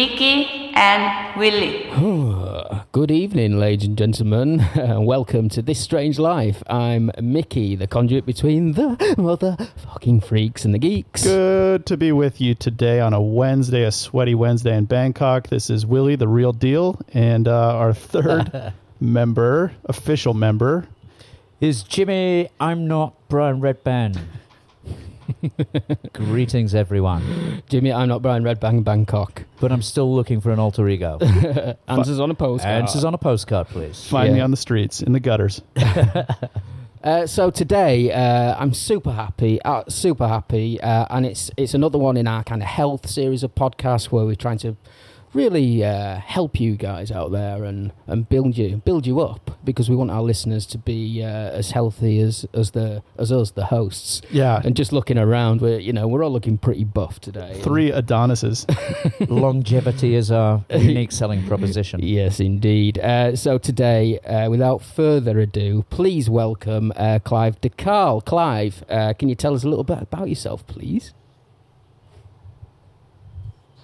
Mickey and Willie. Good evening, ladies and gentlemen, welcome to This Strange Life. I'm Mickey, the conduit between the motherfucking freaks and the geeks. Good to be with you today on a Wednesday, a sweaty Wednesday in Bangkok. This is Willie, the real deal, and uh, our third member, official member. is Jimmy. I'm not Brian Redban. Greetings, everyone. Jimmy, I'm not Brian Redbang Bangkok. But I'm still looking for an alter ego. Answers on a postcard. Answers on a postcard, please. Find me Yeah. on the streets, in the gutters. Uh, so today, uh, I'm super happy, uh, super happy, uh, and it's it's another one in our kind of health series of podcasts where we're trying to really uh, help you guys out there and, and build you build you up because we want our listeners to be uh, as healthy as as the as us the hosts. Yeah, And just looking around, we're you know we're all looking pretty buff today. three Adonises. Longevity is our unique selling proposition. Yes, indeed. Uh, so today, uh, without further ado, please welcome uh, Clive de Carle. Clive, uh, can you tell us a little bit about yourself, please?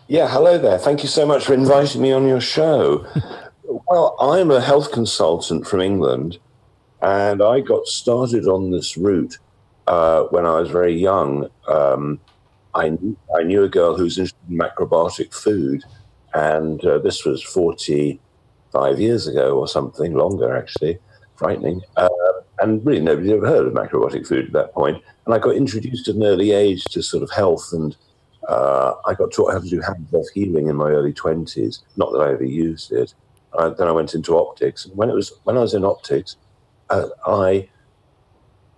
Yeah, hello there. Thank you so much for inviting me on your show. well, I'm a health consultant from England, and I got started on this route uh, when I was very young. Um, I, kn- I knew a girl who was interested in macrobiotic food, and uh, this was 45 years ago or something, longer actually, frightening. Uh, and really, nobody had ever heard of macrobiotic food at that point. And I got introduced at an early age to sort of health and uh, I got taught how to do hand off healing in my early twenties. Not that I ever used it. Uh, then I went into optics, when it was when I was in optics, uh, I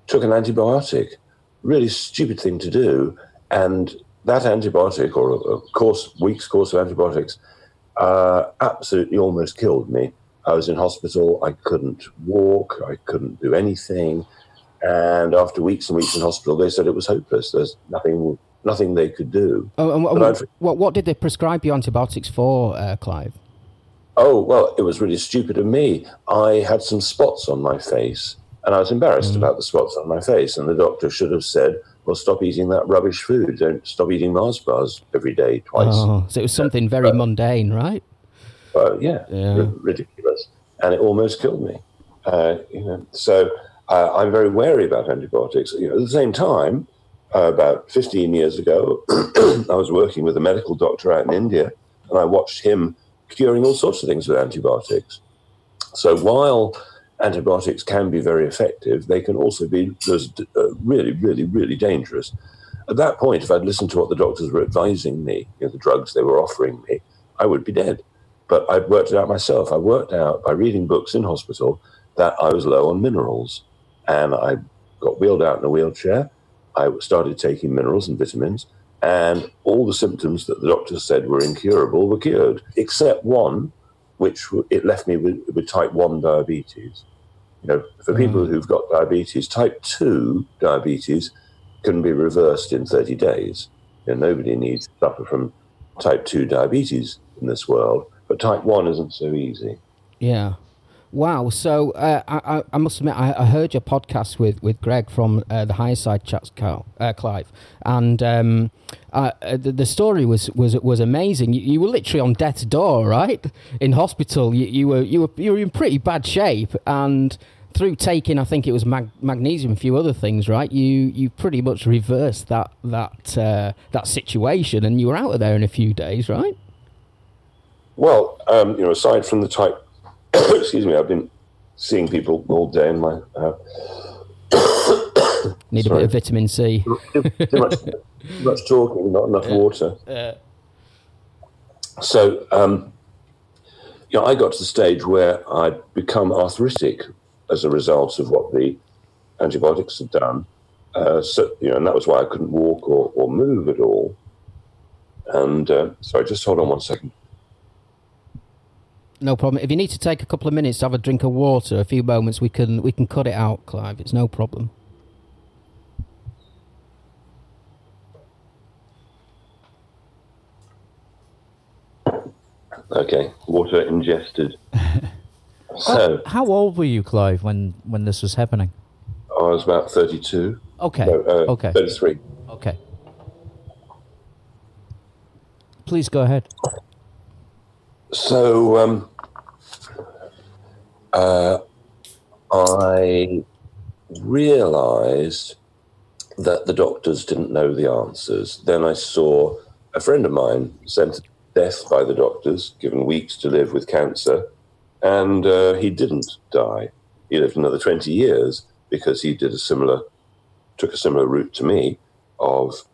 took an antibiotic. Really stupid thing to do, and that antibiotic, or a, a course week's course of antibiotics, uh, absolutely almost killed me. I was in hospital. I couldn't walk. I couldn't do anything. And after weeks and weeks in hospital, they said it was hopeless. There's nothing, nothing they could do. Oh, and, what, what, what did they prescribe you antibiotics for, uh, Clive? Oh, well, it was really stupid of me. I had some spots on my face, and I was embarrassed about the spots on my face. And the doctor should have said, well, stop eating that rubbish food. Don't stop eating Mars bars every day, twice. Oh, so it was something very mundane, right? But yeah, Yeah. ri- ridiculous. And it almost killed me. Uh, you know, so uh, I'm very wary about antibiotics. You know, at the same time, uh, about 15 years ago, I was working with a medical doctor out in India, and I watched him curing all sorts of things with antibiotics. So while antibiotics can be very effective, they can also be uh, really, really, really dangerous. At that point, if I'd listened to what the doctors were advising me, you know, the drugs they were offering me, I would be dead. But I'd worked it out myself. I worked out by reading books in hospital that I was low on minerals. And I got wheeled out in a wheelchair. I started taking minerals and vitamins. And all the symptoms that the doctors said were incurable were cured, except one, which it left me with, with type 1 diabetes. You know, for people mm. who've got diabetes, type 2 diabetes can be reversed in 30 days. You know, nobody needs to suffer from type 2 diabetes in this world, but type 1 isn't so easy. Yeah. Wow. So uh, I, I, must admit, I, I heard your podcast with, with Greg from uh, the Higher Side Chats, uh, Clive, and um, uh, the, the story was, was was amazing. You, you were literally on death's door, right? In hospital, you, you were you were you were in pretty bad shape, and through taking, I think it was mag- magnesium, a few other things, right? You you pretty much reversed that that uh, that situation, and you were out of there in a few days, right? Well, um, you know, aside from the type, excuse me, I've been seeing people all day in my uh, Need a bit of vitamin C. too, too much, too much talking, not enough water. So, um, you know, I got to the stage where I'd become arthritic as a result of what the antibiotics had done. Uh, so, you know, and that was why I couldn't walk or, or move at all. And uh, sorry, just hold on one second. No problem. If you need to take a couple of minutes to have a drink of water, a few moments, we can we can cut it out, Clive. It's no problem. Okay, water ingested. so, how old were you, Clive, when when this was happening? I was about thirty-two. Okay. No, uh, okay. Thirty-three. Okay. Please go ahead. So um, uh, I realized that the doctors didn't know the answers. Then I saw a friend of mine sent to death by the doctors, given weeks to live with cancer, and uh, he didn't die. He lived another 20 years because he did a similar, took a similar route to me of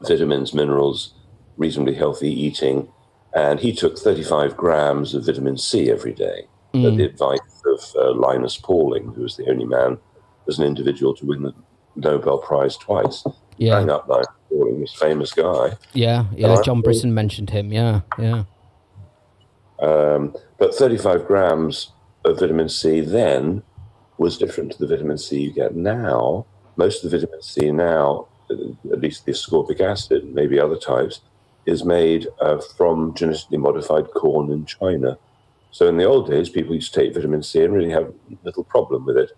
vitamins, minerals, reasonably healthy eating, and he took 35 grams of vitamin C every day at the advice of uh, Linus Pauling, who was the only man as an individual to win the Nobel Prize twice. Yeah. Rang up Linus Pauling, this famous guy. Yeah, yeah. John Brisson mentioned him. Yeah, yeah. Um, but 35 grams of vitamin C then was different to the vitamin C you get now. Most of the vitamin C now, at least the ascorbic acid, maybe other types, is made uh, from genetically modified corn in China. So in the old days, people used to take vitamin C and really have little problem with it.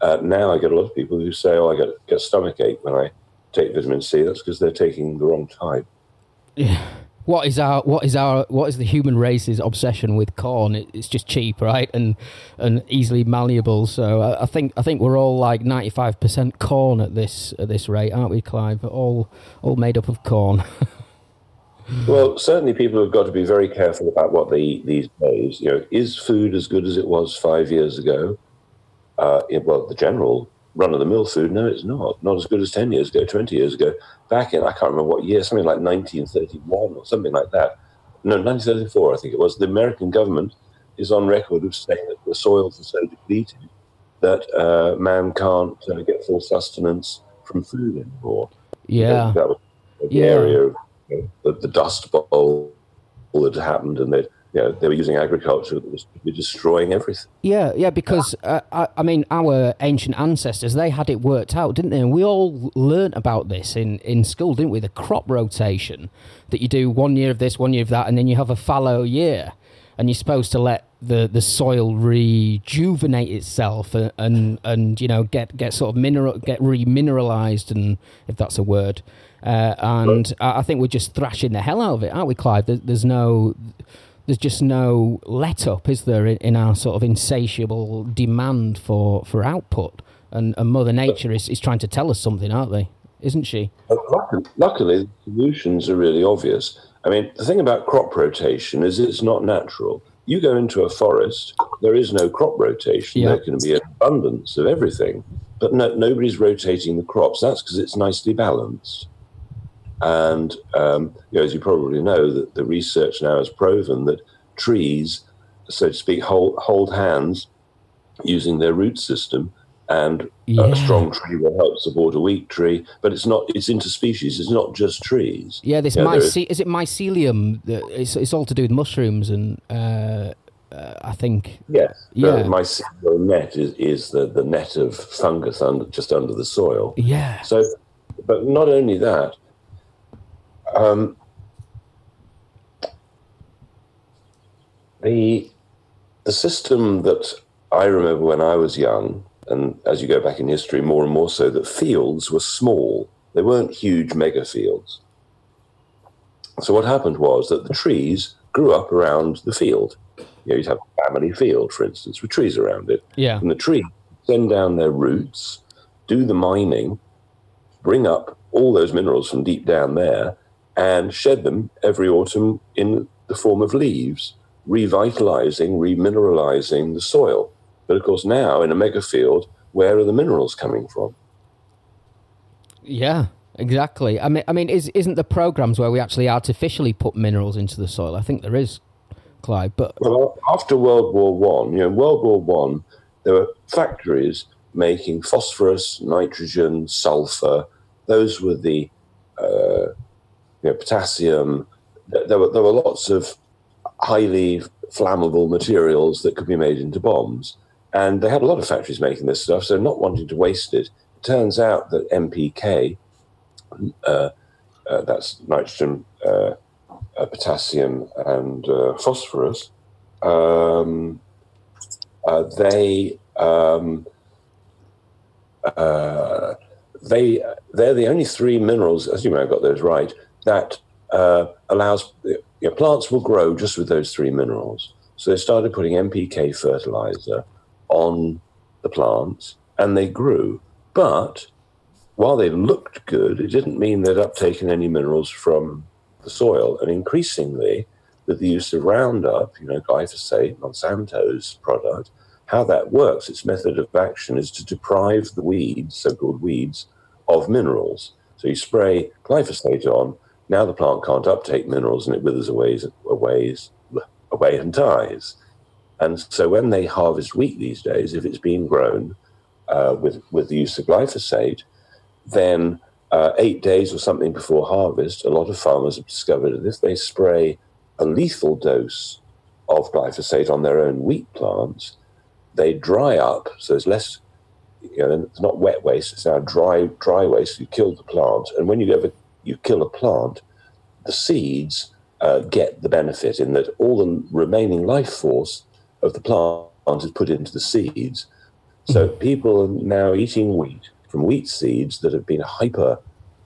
Uh, now I get a lot of people who say, "Oh, I get get stomach ache when I take vitamin C." That's because they're taking the wrong type. Yeah. What is our what is our what is the human race's obsession with corn? It, it's just cheap, right, and and easily malleable. So I, I think I think we're all like ninety five percent corn at this at this rate, aren't we, Clive? All all made up of corn. Well, certainly people have got to be very careful about what they eat these days. You know, is food as good as it was five years ago? Uh, it- well, the general run of the mill food, no, it's not. Not as good as 10 years ago, 20 years ago. Back in, I can't remember what year, something like 1931 or something like that. No, 1934, I think it was. The American government is on record of saying that the soils are so depleted that uh, man can't uh, get full sustenance from food anymore. yeah, That was the Yeah. area know, the, the Dust Bowl that happened, and they, you know, they were using agriculture that was destroying everything. yeah, yeah. Because uh, I, I mean, our ancient ancestors they had it worked out, didn't they? And we all learnt about this in in school, didn't we? The crop rotation that you do one year of this, one year of that, and then you have a fallow year, and you're supposed to let the, the soil rejuvenate itself and, and and you know get get sort of mineral get remineralized and if that's a word. Uh, and I think we're just thrashing the hell out of it, aren't we, Clive? There, there's no, there's just no let up, is there, in, in our sort of insatiable demand for, for output? And, and Mother Nature is, is trying to tell us something, aren't they? Isn't she? Luckily, luckily, the solutions are really obvious. I mean, the thing about crop rotation is it's not natural. You go into a forest, there is no crop rotation. Yeah. There can be an abundance of everything, but no, nobody's rotating the crops. That's because it's nicely balanced. And um, you know, as you probably know, that the research now has proven that trees, so to speak, hold, hold hands using their root system, and Yeah. a strong tree will help support a weak tree. But it's not; it's interspecies. It's not just trees. Yeah, this Yeah, there is- is it mycelium? It's, it's all to do with mushrooms, and uh, uh, I think Yes. Yeah. The mycelial net is, is the, the net of fungus under, just under the soil. yeah, So, but not only that, um, the the system that I remember when I was young, and as you go back in history, more and more so, that fields were small. They weren't huge mega fields. So what happened was that the trees grew up around the field. You know, you'd have a family field, for instance, with trees around it. yeah, And the trees send down their roots, do the mining, bring up all those minerals from deep down there, and shed them every autumn in the form of leaves, revitalizing, remineralizing the soil. But of course, now in a mega field, where are the minerals coming from? yeah. Exactly. I mean, I mean, is isn't the programs where we actually artificially put minerals into the soil? I think there is, Clive. But Well, after World War One, you know, World War One, there were factories making phosphorus, nitrogen, sulfur. Those were the, uh, you know, potassium. There were there were lots of highly flammable materials that could be made into bombs, and they had a lot of factories making this stuff. So, not wanting to waste it, it turns out that NPK, uh, uh, that's nitrogen. Uh, uh, potassium and uh, phosphorus, um, uh, they um, they they're the only three minerals, as you may have got those right, that uh, allows you know, plants will grow just with those three minerals. So they started putting NPK fertilizer on the plants, and they grew. But while they looked good, it didn't mean they'd uptaken any minerals from the soil. And increasingly, with the use of Roundup, you know, glyphosate, Monsanto's product, how that works, its method of action is to deprive the weeds, so called weeds, of minerals. So you spray glyphosate on, now the plant can't uptake minerals and it withers away, away, away and dies. And so when they harvest wheat these days, if it's being grown uh, with, with the use of glyphosate, then uh, eight days or something before harvest, a lot of farmers have discovered that if they spray a lethal dose of glyphosate on their own wheat plants, they dry up. So there's less, you know, it's not wet waste, it's now dry, dry waste. You kill the plant. And when you ever you kill a plant, the seeds uh, get the benefit in that all the remaining life force of the plant is put into the seeds. So people are now eating wheat from wheat seeds that have been hyper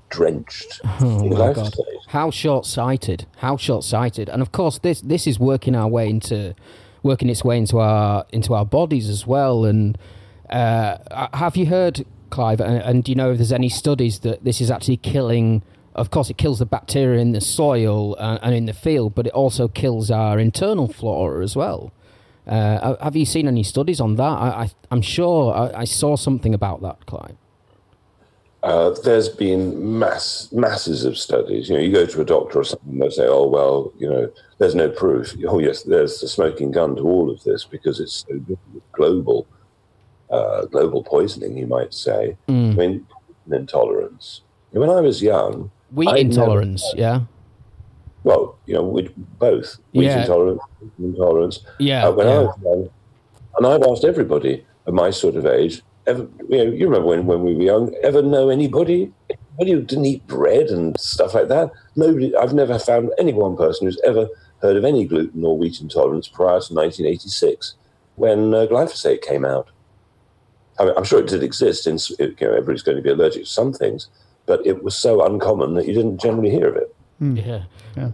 drenched Oh in my God! How short-sighted! How short-sighted! And of course, this this is working our way into working its way into our into our bodies as well. And uh, have you heard, Clive? And, and do you know if there's any studies that this is actually killing? Of course, it kills the bacteria in the soil and, and in the field, but it also kills our internal flora as well. Uh, have you seen any studies on that? I, I'm sure I, I saw something about that, Clive. Uh, there's been mass masses of studies. You know, you go to a doctor or something, they say, "Oh well, you know, there's no proof." Oh yes, there's the smoking gun to all of this because it's so global, uh, global poisoning, you might say. I mean, intolerance. When I was young, Wheat I intolerance, yeah. well, you know, we both wheat Yeah. intolerance, intolerance. Yeah, Uh, when yeah. I was young, and I've asked everybody of my sort of age, ever, you know, you remember when, when we were young, ever know anybody, anybody who didn't eat bread and stuff like that? Nobody, I've never found any one person who's ever heard of any gluten or wheat intolerance prior to 1986 when uh, glyphosate came out. I mean, I'm sure it did exist, in, you know, everybody's going to be allergic to some things, but it was so uncommon that you didn't generally hear of it. Yeah. Yeah.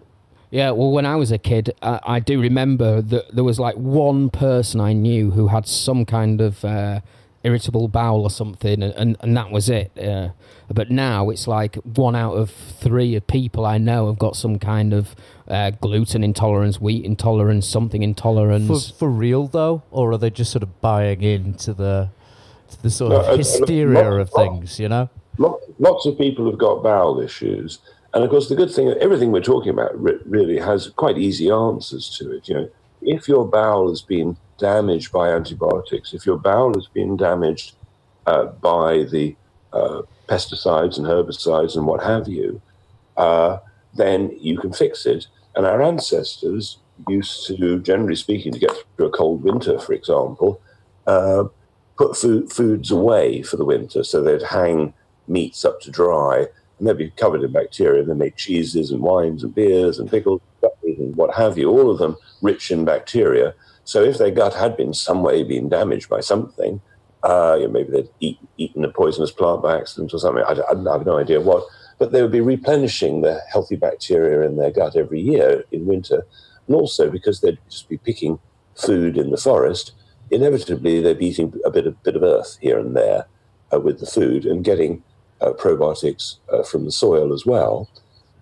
Yeah, well, when I was a kid, I, I do remember that there was like one person I knew who had some kind of uh, irritable bowel or something, and, and, and that was it. Uh, but now it's like one out of three of people I know have got some kind of uh, gluten intolerance, wheat intolerance, something intolerance. for real though, or are they just sort of buying into the to the sort No, of hysteria not- of things? You know. Lots, of people have got bowel issues, and of course, the good thing, everything we're talking about really has quite easy answers to it. You know, if your bowel has been damaged by antibiotics, if your bowel has been damaged uh, by the uh, pesticides and herbicides and what have you, uh, then you can fix it. And our ancestors used to, generally speaking, to get through a cold winter, for example, uh, put food, foods away for the winter. So they'd hang meats up to dry and they'd be covered in bacteria. And they make cheeses and wines and beers and pickles and what have you, all of them rich in bacteria. So if their gut had been some way been damaged by something, uh, you know, maybe they'd eat, eaten a poisonous plant by accident or something, I, I have no idea what, but they would be replenishing the healthy bacteria in their gut every year in winter. And also because they'd just be picking food in the forest, inevitably they'd be eating a bit of, bit of earth here and there uh, with the food and getting probiotics uh, from the soil as well.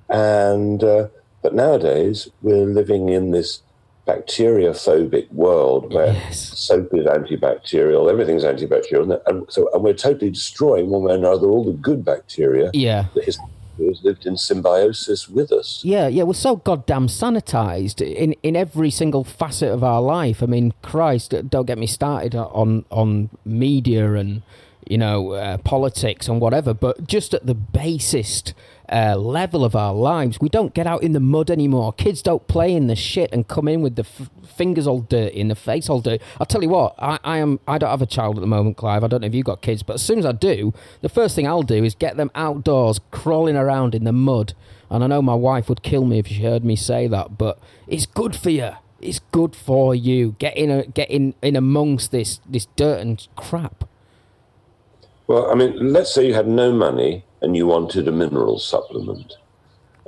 And uh, but nowadays we're living in this bacteriophobic world where Yes. soap is antibacterial, everything's antibacterial, and, and so and we're totally destroying one way or another all the good bacteria Yeah. that has, has lived in symbiosis with us. Yeah, yeah, we're so goddamn sanitized in, in every single facet of our life. I mean, Christ, don't get me started on on media and you know uh, politics and whatever. But just at the basest uh, level of our lives. We don't get out in the mud anymore. Kids don't play in the shit and come in with the f- fingers all dirty in the face all dirty. I'll tell you what, I, I am. I don't have a child at the moment, Clive. I don't know if you've got kids, but as soon as I do, the first thing I'll do is get them outdoors, crawling around in the mud. And I know my wife would kill me if she heard me say that, but it's good for you. It's good for you. Get in, a, get in, in amongst this this dirt and crap. Well, I mean, let's say you had no money and you wanted a mineral supplement.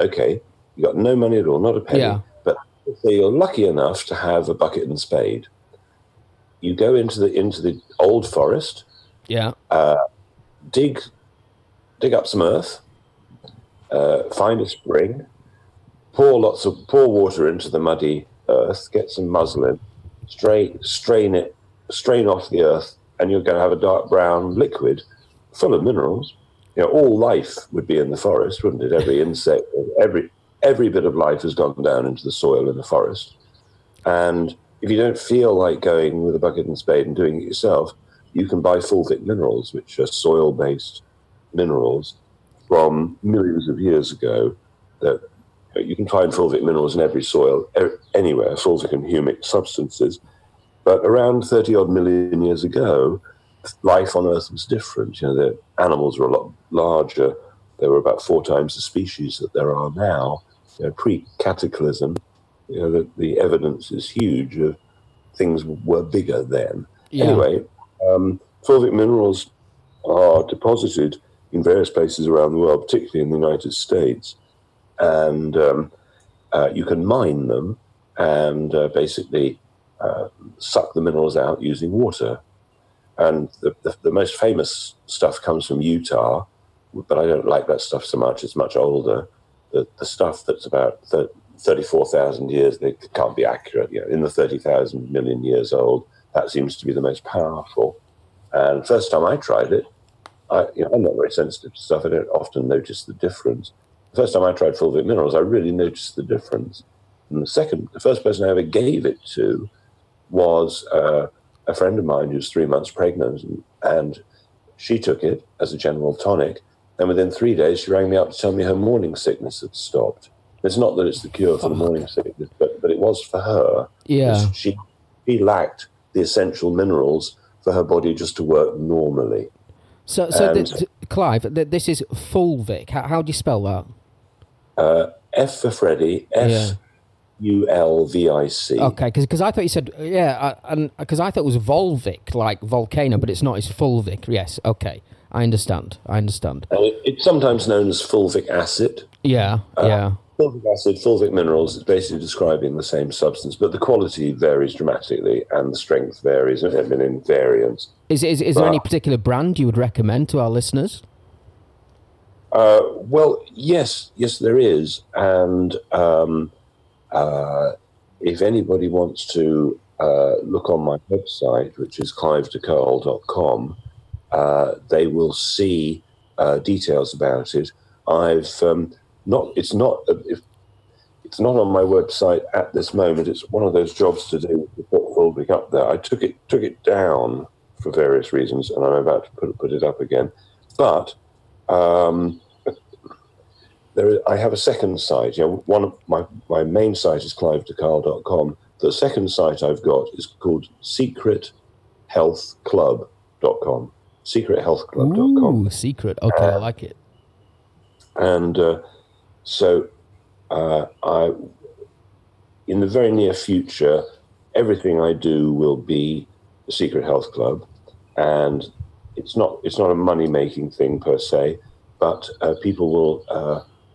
Okay, you got no money at all, not a penny. Yeah. But let's say you're lucky enough to have a bucket and spade. You go into the into the old forest, Yeah. dig dig up some earth, uh, find a spring, pour lots of pour water into the muddy earth, get some muslin, strain strain it, strain off the earth, and you're going to have a dark brown liquid full of minerals. You know, all life would be in the forest, wouldn't it? Every insect, every every bit of life has gone down into the soil in the forest. And if you don't feel like going with a bucket and spade and doing it yourself, you can buy fulvic minerals, which are soil-based minerals from millions of years ago. That you can find fulvic minerals in every soil, anywhere, fulvic and humic substances. But around 30 odd million years ago, life on Earth was different. You know, the animals were a lot larger. There were about four times the species that there are now. You know, pre-cataclysm, you know, the, the evidence is huge of things were bigger then. Yeah. Anyway, um, fulvic minerals are deposited in various places around the world, particularly in the United States, and um, uh, you can mine them and uh, basically suck the minerals out using water. And the, the, the most famous stuff comes from Utah, but I don't like that stuff so much. It's much older. The, the stuff that's about thir- 34,000 years, they can't be accurate. You know, in the 30,000 million years old, that seems to be the most powerful. And first time I tried it, I, you know, I'm not very sensitive to stuff. I don't often notice the difference. The first time I tried fulvic minerals, I really noticed the difference. And the second, the first person I ever gave it to was uh, a friend of mine who's three months pregnant, and, and she took it as a general tonic. And within three days, she rang me up to tell me her morning sickness had stopped. It's not that it's the cure for the morning sickness, but, but it was for her. Yeah. She, she lacked the essential minerals for her body just to work normally. So, so And- th- Clive, th- this is Fulvic. How, how do you spell that? F for Freddy, F U L V I C. Okay, because I thought you said yeah, I- and because I thought it was Volvic, like volcano, but it's not. It's Fulvic. Yes. Okay, I understand. I understand. And it- it's sometimes known as fulvic acid. Yeah. Uh, yeah. Fulvic acid, fulvic minerals is basically describing the same substance, but the quality varies dramatically and the strength varies, I mean, in variance. Is, is, is there any uh, particular brand you would recommend to our listeners? Uh, well, yes, yes, there is. And um, uh, if anybody wants to uh, look on my website, which is clivedecarle.com, uh, they will see uh, details about it. I've um, not, it's not, if, it's not on my website at this moment. It's one of those jobs to do with the fulvic up there. I took it took it down for various reasons, and I'm about to put put it up again. But um, there, I have a second site. You know, one of my my main site is clivedecarle.com. The second site I've got is called secrethealthclub.com. Secrethealthclub.com Ooh, secret. Okay, I like it. and uh, so uh, I, in the very near future, everything I do will be the Secret Health Club, and it's not it's not a money making thing per se, but uh, people will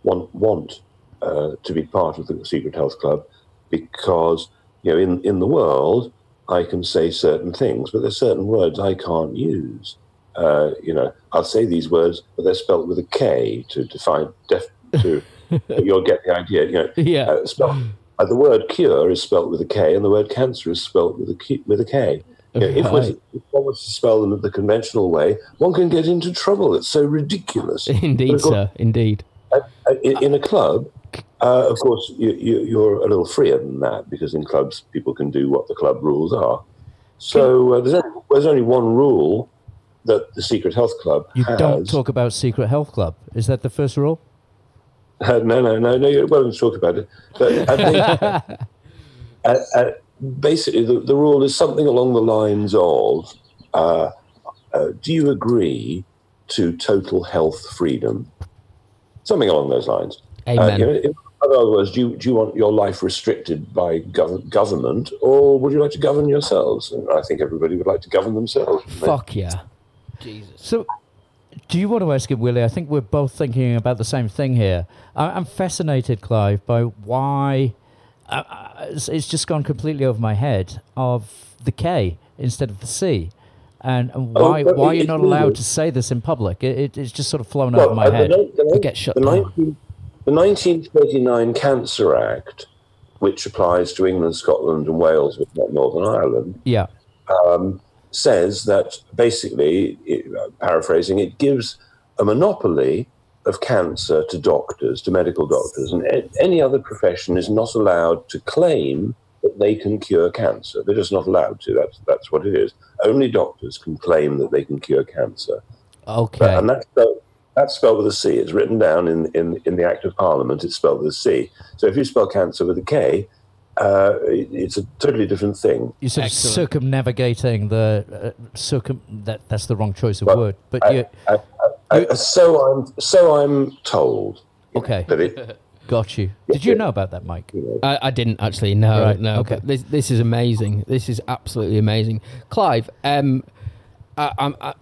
uh, want want uh, to be part of the Secret Health Club because you know in in the world I can say certain things, but there's certain words I can't use uh, you know, I'll say these words, but they're spelled with a K to define def, to you'll get the idea. You know, Yeah. uh, spell, uh, the word cure is spelled with a K, and the word cancer is spelled with a K, with a K. You know, if, was, if one was to spell them the conventional way, one can get into trouble. It's so ridiculous. Indeed, course, sir. Indeed. In, in a club, uh, of course, you, you, you're a little freer than that because in clubs, people can do what the club rules are. So uh, there's, only, there's only one rule that the Secret Health Club You has. don't talk about Secret Health Club. Is that the first rule? Uh, no, no, no, no. Welcome to talk about it. But I think, uh, uh, basically, the, the rule is something along the lines of uh, uh, Do you agree to total health freedom? Something along those lines. Uh, you know, in other words, do you, do you want your life restricted by gov- government or would you like to govern yourselves? And I think everybody would like to govern themselves. wouldn't they? Fuck yeah. Jesus. So, do you want to ask it, Willie? I think we're both thinking about the same thing here. I, I'm fascinated, Clive, by why uh, uh, it's, it's just gone completely over my head of the K instead of the C. And, and Oh, why but why it- you're not allowed to say this in public? It, it, it's just sort of flown Well, over my uh, the head. the ni- get shut the down. 19 the 1939 Cancer Act, which applies to England, Scotland, and Wales, but not Northern Ireland, Yeah, says that basically, it, uh, paraphrasing, it gives a monopoly of cancer to doctors, to medical doctors, and any other profession is not allowed to claim that they can cure cancer. They're just not allowed to. That's that's what it is. Only doctors can claim that they can cure cancer. Okay. And that's spelled, that's spelled with a C. It's written down in, in, in the Act of Parliament. It's spelled with a C. So if you spell cancer with a K, uh, it- it's a totally different thing. you're sort of circumnavigating the uh, circum. That that's the wrong choice of Well, word, but I- you I, I, so I'm so I'm told. okay? But it, Got you. Did you know about that, Mike? I, I didn't actually. No, Right, no. okay. This this is amazing. This is absolutely amazing, Clive. Um, I I'm- I,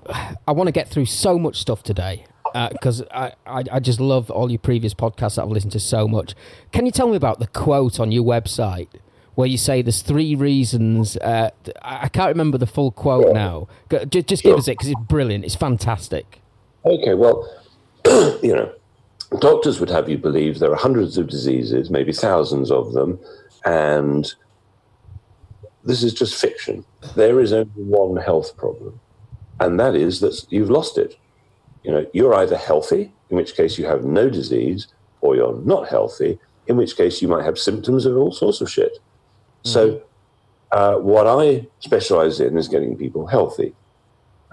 I want to get through so much stuff today because I, I I just love all your previous podcasts that I've listened to so much. Can you tell me about the quote on your website? Where you say there's three reasons. Uh, I I can't remember the full quote now. Just, just give Sure. us it because it's brilliant. It's fantastic. okay, well, you know, doctors would have you believe there are hundreds of diseases, maybe thousands of them, and this is just fiction. There is only one health problem, and that is that you've lost it. You know, you're either healthy, in which case you have no disease, or you're not healthy, in which case you might have symptoms of all sorts of shit. So, uh, what I specialize in is getting people healthy.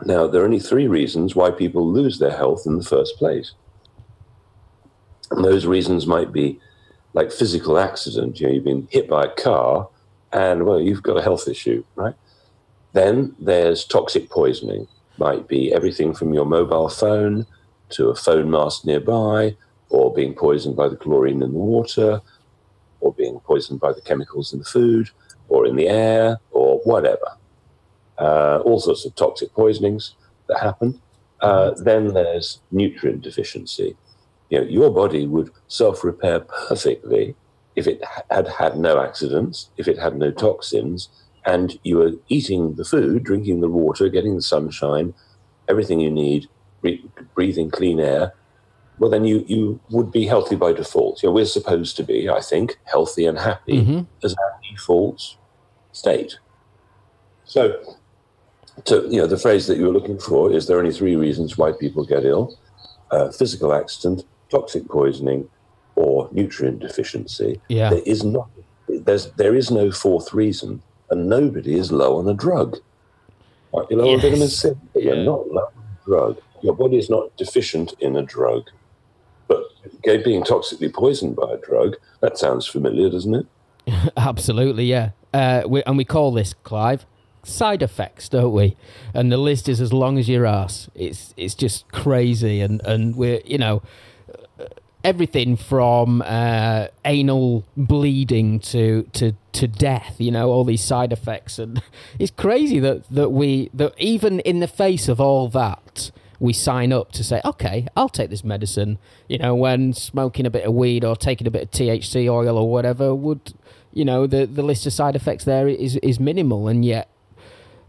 Now, there are only three reasons why people lose their health in the first place. And those reasons might be like physical accident, you know, you've been hit by a car and, well, you've got a health issue, right? Then there's toxic poisoning, might be everything from your mobile phone to a phone mast nearby, or being poisoned by the chlorine in the water, or being poisoned by the chemicals in the food, or in the air, or whatever. Uh, all sorts of toxic poisonings that happen. Uh, then there's nutrient deficiency. You know, your body would self-repair perfectly if it had had no accidents, if it had no toxins, and you were eating the food, drinking the water, getting the sunshine, everything you need, bre- breathing clean air. Well, then you, you would be healthy by default. You know, we're supposed to be, I think, healthy and happy as our default state. So, to, you know, the phrase that you were looking for is there are only three reasons why people get ill: uh, physical accident, toxic poisoning, or nutrient deficiency. Yeah. There is not. There's there is no fourth reason, and nobody is low on a drug. Right, You're low on vitamin C. You're Yeah. not low on a drug. Your body is not deficient in a drug. But being toxically poisoned by a drug, that sounds familiar, doesn't it? Absolutely, yeah. Uh, we, and we call this Clive side effects, don't we? And the list is as long as your ass. It's it's just crazy, and and we're you know everything from uh, anal bleeding to to to death. You know all these side effects, and it's crazy that that we that even in the face of all that. We sign up to say, okay, I'll take this medicine. You know, when smoking a bit of weed or taking a bit of THC oil or whatever would you know the the list of side effects there is is minimal and yet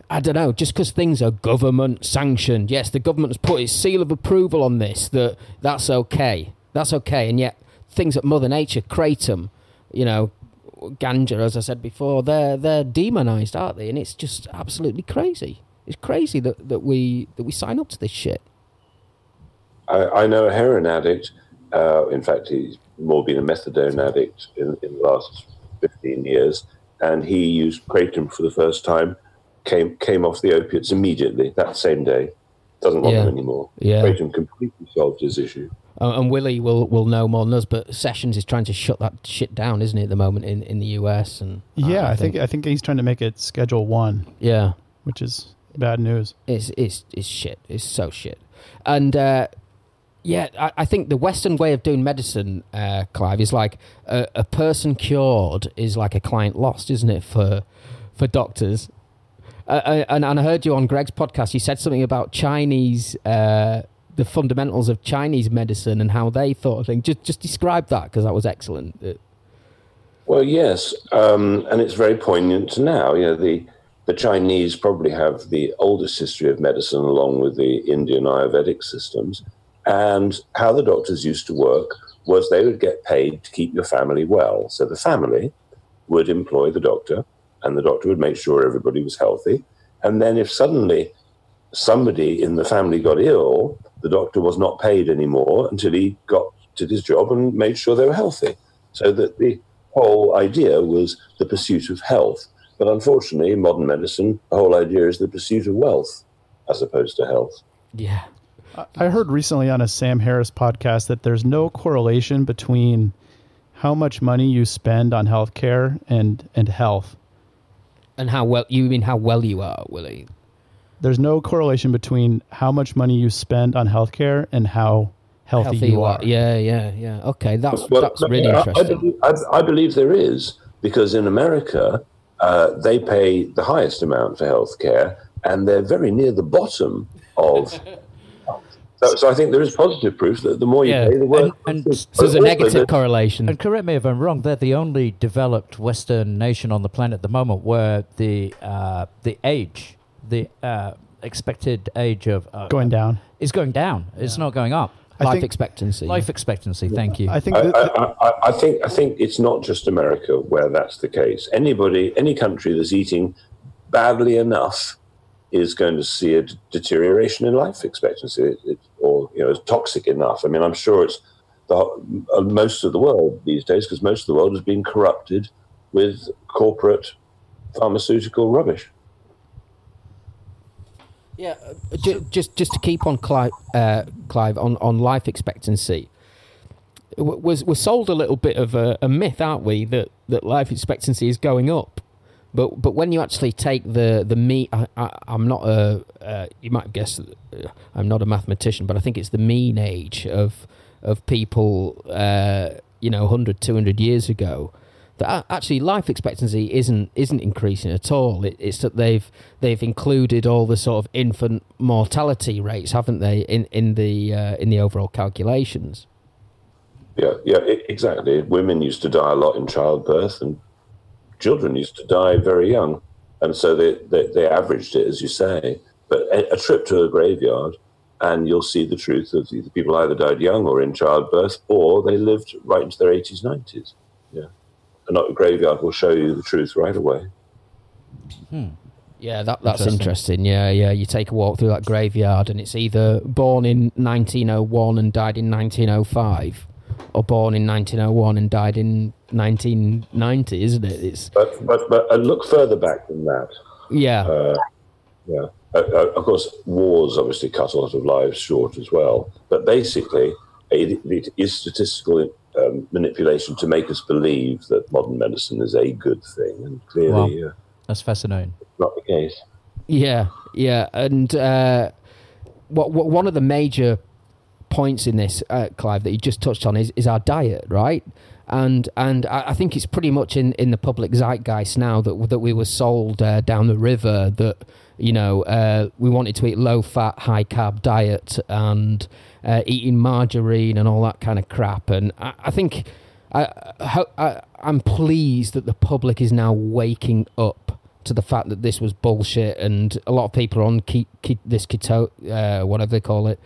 I don't know just because things are government sanctioned yes the government has put its seal of approval on this that that's okay that's okay and yet things that mother nature kratom you know ganja as I said before they're they're demonized aren't they and it's just absolutely crazy it's crazy that that we that we sign up to this shit I, I know a heroin addict. Uh, in fact, he's more been a methadone addict in, in the last 15 years. And he used kratom for the first time, came came off the opiates immediately that same day. Doesn't want Yeah. them anymore. Yeah. Kratom completely solved his issue. Uh, and Willie will, will know more than us, but Sessions is trying to shut that shit down, isn't he, at the moment in, in the US? And Yeah, I think I think he's trying to make it Schedule One, yeah, which is bad news. it's it's it's shit. It's so shit. And uh, yeah, I, I think the Western way of doing medicine, uh, Clive, is like a, a person cured is like a client lost, isn't it? For for doctors. Uh, and, and I heard you on Greg's podcast. You said something about Chinese, uh, the fundamentals of Chinese medicine and how they thought of things. Just just describe that because that was excellent. Uh, Well, yes, um, and it's very poignant now. You know, the the Chinese probably have the oldest history of medicine, along with the Indian Ayurvedic systems. And how the doctors used to work was they would get paid to keep your family well. So the family would employ the doctor, and the doctor would make sure everybody was healthy. And then, if suddenly somebody in the family got ill, the doctor was not paid anymore until he got did his job and made sure they were healthy. So that the whole idea was the pursuit of health. But unfortunately, in modern medicine, the whole idea is the pursuit of wealth as opposed to health. yeah, I- I heard recently on a Sam Harris podcast that there's no correlation between how much money you spend on healthcare and and health. And how well you mean how well you are, Willie? There's no correlation between how much money you spend on healthcare and how healthy, you are. Yeah, yeah, yeah. Okay, that's Well, that's but really I- I, interesting. believe, I, I believe there is, because in America, uh, they pay the highest amount for healthcare, and they're very near the bottom of. so, so I think there is positive proof that the more you Yeah, pay, the worse. and- and so there's a negative correlation. And correct me if I'm wrong. They're the only developed Western nation on the planet at the moment where the uh, the age, the uh, expected age of uh, Going down. is going down. It's not going up. I Life think- expectancy. Life expectancy. Thank you. I think I, I, I, I think I think it's not just America where that's the case. Anybody, any country that's eating badly enough is going to see a d- deterioration in life expectancy, it, it, or you know, it's toxic enough. I mean, I'm sure it's the, uh, most of the world these days because most of the world has been corrupted with corporate pharmaceutical rubbish. Yeah, uh, ju- just just to keep on Clive, uh, Clive on, on life expectancy. w- Was was sold a little bit of a, a myth, aren't we? That that life expectancy is going up, but but when you actually take the the mean, I, I'm not a uh, you might guess uh, I'm not a mathematician, but I think it's the mean age of of people, uh, you know, 100, 200 years ago. That actually life expectancy isn't isn't increasing at all. It, it's that they've they've included all the sort of infant mortality rates, haven't they, in in the uh, in the overall calculations? Yeah, yeah, exactly. Women used to die a lot in childbirth, and children used to die very young, and so they they, they averaged it, as you say. But a, a trip to a graveyard, and you'll see the truth of either people either died young or in childbirth, or they lived right into their eighties, nineties. Yeah, and a graveyard will show you the truth right away. Hmm. Yeah, that, that's interesting. Interesting. Yeah, yeah. You take a walk through that graveyard, and it's either born in 1901 and died in 1905, or born in 1901 and died in 1990, isn't it? It's But but but look further back than that. yeah, Uh, yeah. Uh, uh, of course, wars obviously cut a lot of lives short as well. But basically, it, it is statistical um, manipulation to make us believe that modern medicine is a good thing, and clearly uh, That's fascinating. not the case. Yeah, yeah, and uh, what, what one of the major points in this, uh, Clive, that you just touched on is, is our diet, right? And and I, I think it's pretty much in, in the public zeitgeist now that that we were sold uh, down the river that you know uh, we wanted to eat low fat, high carb diet and uh, eating margarine and all that kind of crap. And I, I think I, I, I'm pleased that the public is now waking up to the fact that this was bullshit, and a lot of people are on ke- ke- this keto, uh, whatever they call it,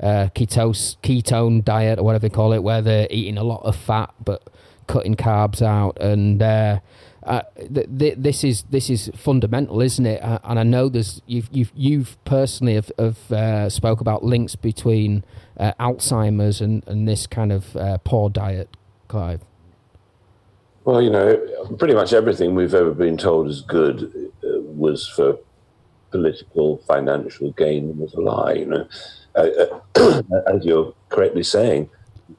uh, ketose, ketone diet or whatever they call it, where they're eating a lot of fat but cutting carbs out, and uh, uh, th- th- this is this is fundamental, isn't it? Uh, and I know there's you've you've, you've personally have, have uh, spoke about links between Alzheimer's and, and this kind of poor diet, Clive. Well, you know, pretty much everything we've ever been told is good was for political, financial gain was a lie. You know, uh, as you're correctly saying,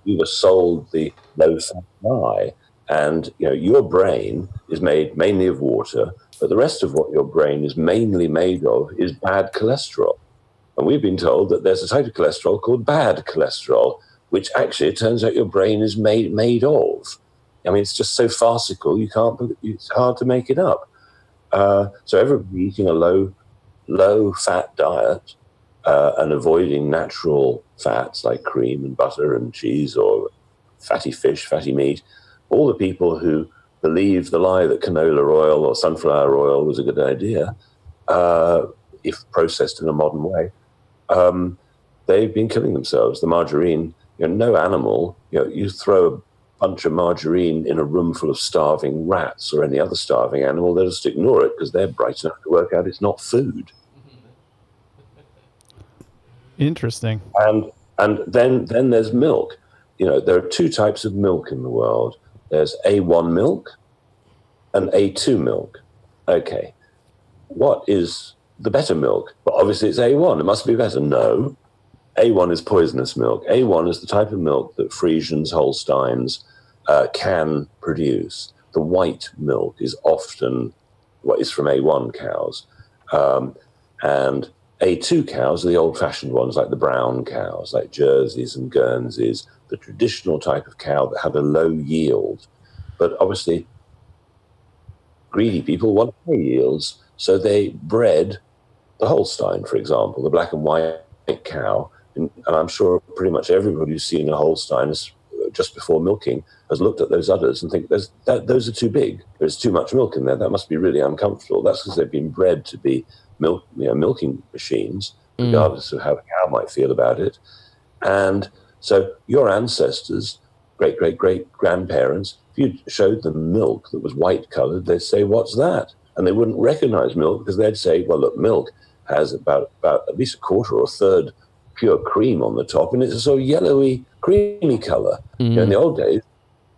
you were sold the low fat lie. and you know your brain is made mainly of water, but the rest of what your brain is mainly made of is bad cholesterol. And we've been told that there's a type of cholesterol called bad cholesterol, which actually it turns out your brain is made made of. I mean, it's just so farcical you can't. It's hard to make it up. Uh, so everybody eating a low low fat diet uh, and avoiding natural fats like cream and butter and cheese or fatty fish, fatty meat, all the people who believe the lie that canola oil or sunflower oil was a good idea, uh, if processed in a modern way, um, they've been killing themselves. The margarine, you know, no animal, you know, you throw a bunch of margarine in a room full of starving rats or any other starving animal, they'll just ignore it because they're bright enough to work out it's not food. Interesting. And and then then there's milk. You know, there are two types of milk in the world. There's A1 milk and A2 milk. Okay. What is the better milk? Well, obviously it's A1. It must be better. No. A1 is poisonous milk. A1 is the type of milk that Friesians, Holsteins uh, can produce. The white milk is often what is from A1 cows. Um, and a2 cows are the old fashioned ones, like the brown cows, like Jerseys and Guernseys, the traditional type of cow that had a low yield. But obviously, greedy people want high yields, so they bred the Holstein, for example, the black and white cow. And, and I'm sure pretty much everybody who's seen a Holstein is, just before milking has looked at those udders and think that, those are too big. There's too much milk in there. That must be really uncomfortable. That's because they've been bred to be milk, you know, milking machines, Mm. regardless of how a cow might feel about it. And so your ancestors, great great great grandparents, if you showed them milk that was white colored, they'd say, "What's that?" And they wouldn't recognize milk because they'd say, "Well, look, milk has about about at least a quarter or a third pure cream on the top, and it's a sort of yellowy, creamy color." You know, in the old days,